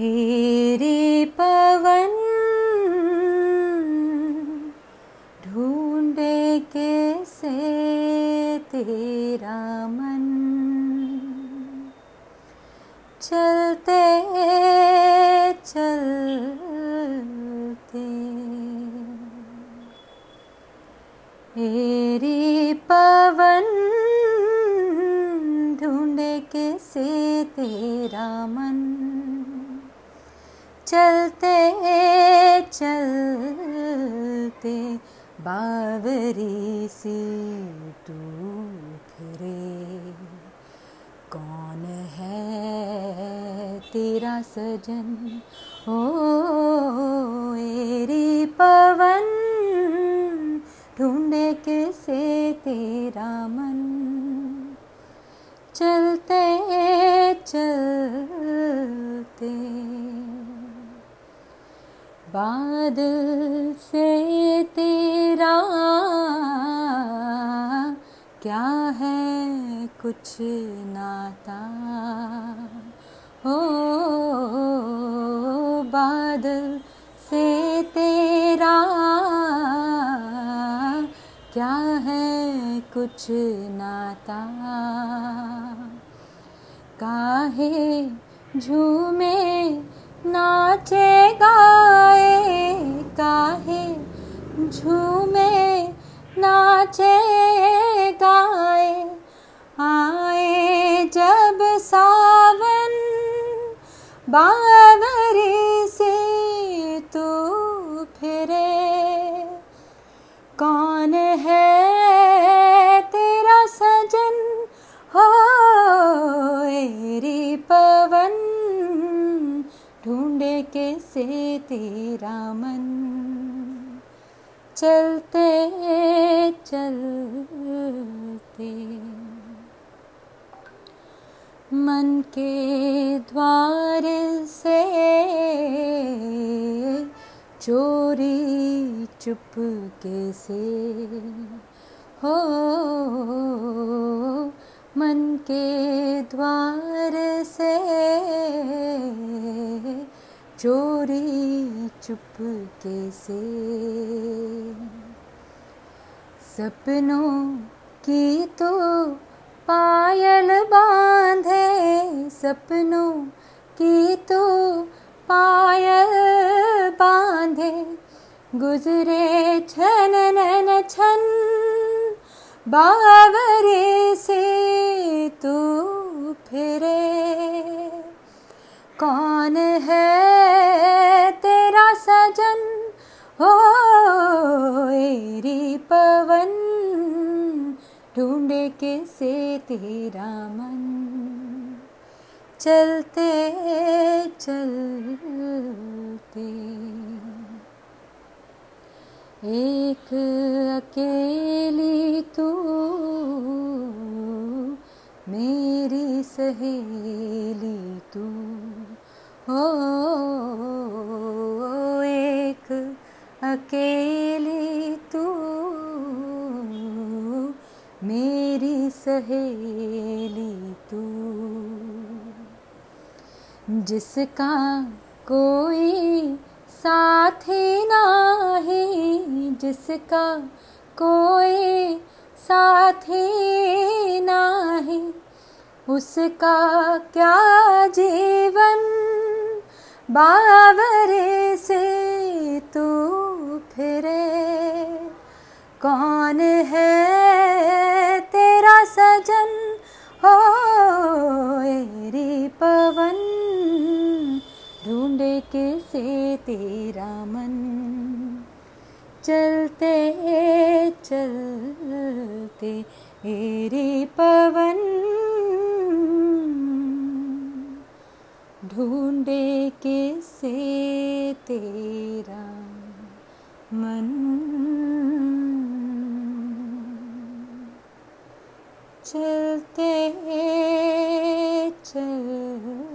हेरी पवन ढूंढे कैसे तेरा मन? चलते चलते। हेरी पवन ढूंढे कैसे तेरा मन? चलते चलते बावरी सी तू फिरे कौन है तेरा सजन? ओ, एरी पवन, ढूंढे कैसे तेरा मन? चलते चलते बादल से तेरा क्या है कुछ नाता हो बादल से तेरा क्या है कुछ नाता काहे झूमे नाचे गाए काहे झूमे नाचे गाए आए जब सावन बावरी से तू फिरे कैसे तेरा मन चलते चलते। मन के द्वार से चोरी चुपके से हो मन के द्वार से चोरी चुपके से। सपनों की तो पायल बांधे, सपनों की तो पायल बांधे। गुजरे छन नन छन बावरे से तू फिरे। कौन कैसे तेरा मन चलते चलते। एक अकेली तू, मेरी सहेली तू। हो एक अकेली तू। सहेली तू। जिसका कोई साथी नाही, जिसका कोई साथी नाही, उसका क्या जीवन बावरे से तू फिरे? कौन है कैसे तेरा मन चलते चलते एरी पवन ढूंढे कैसे तेरा मन। चलते चल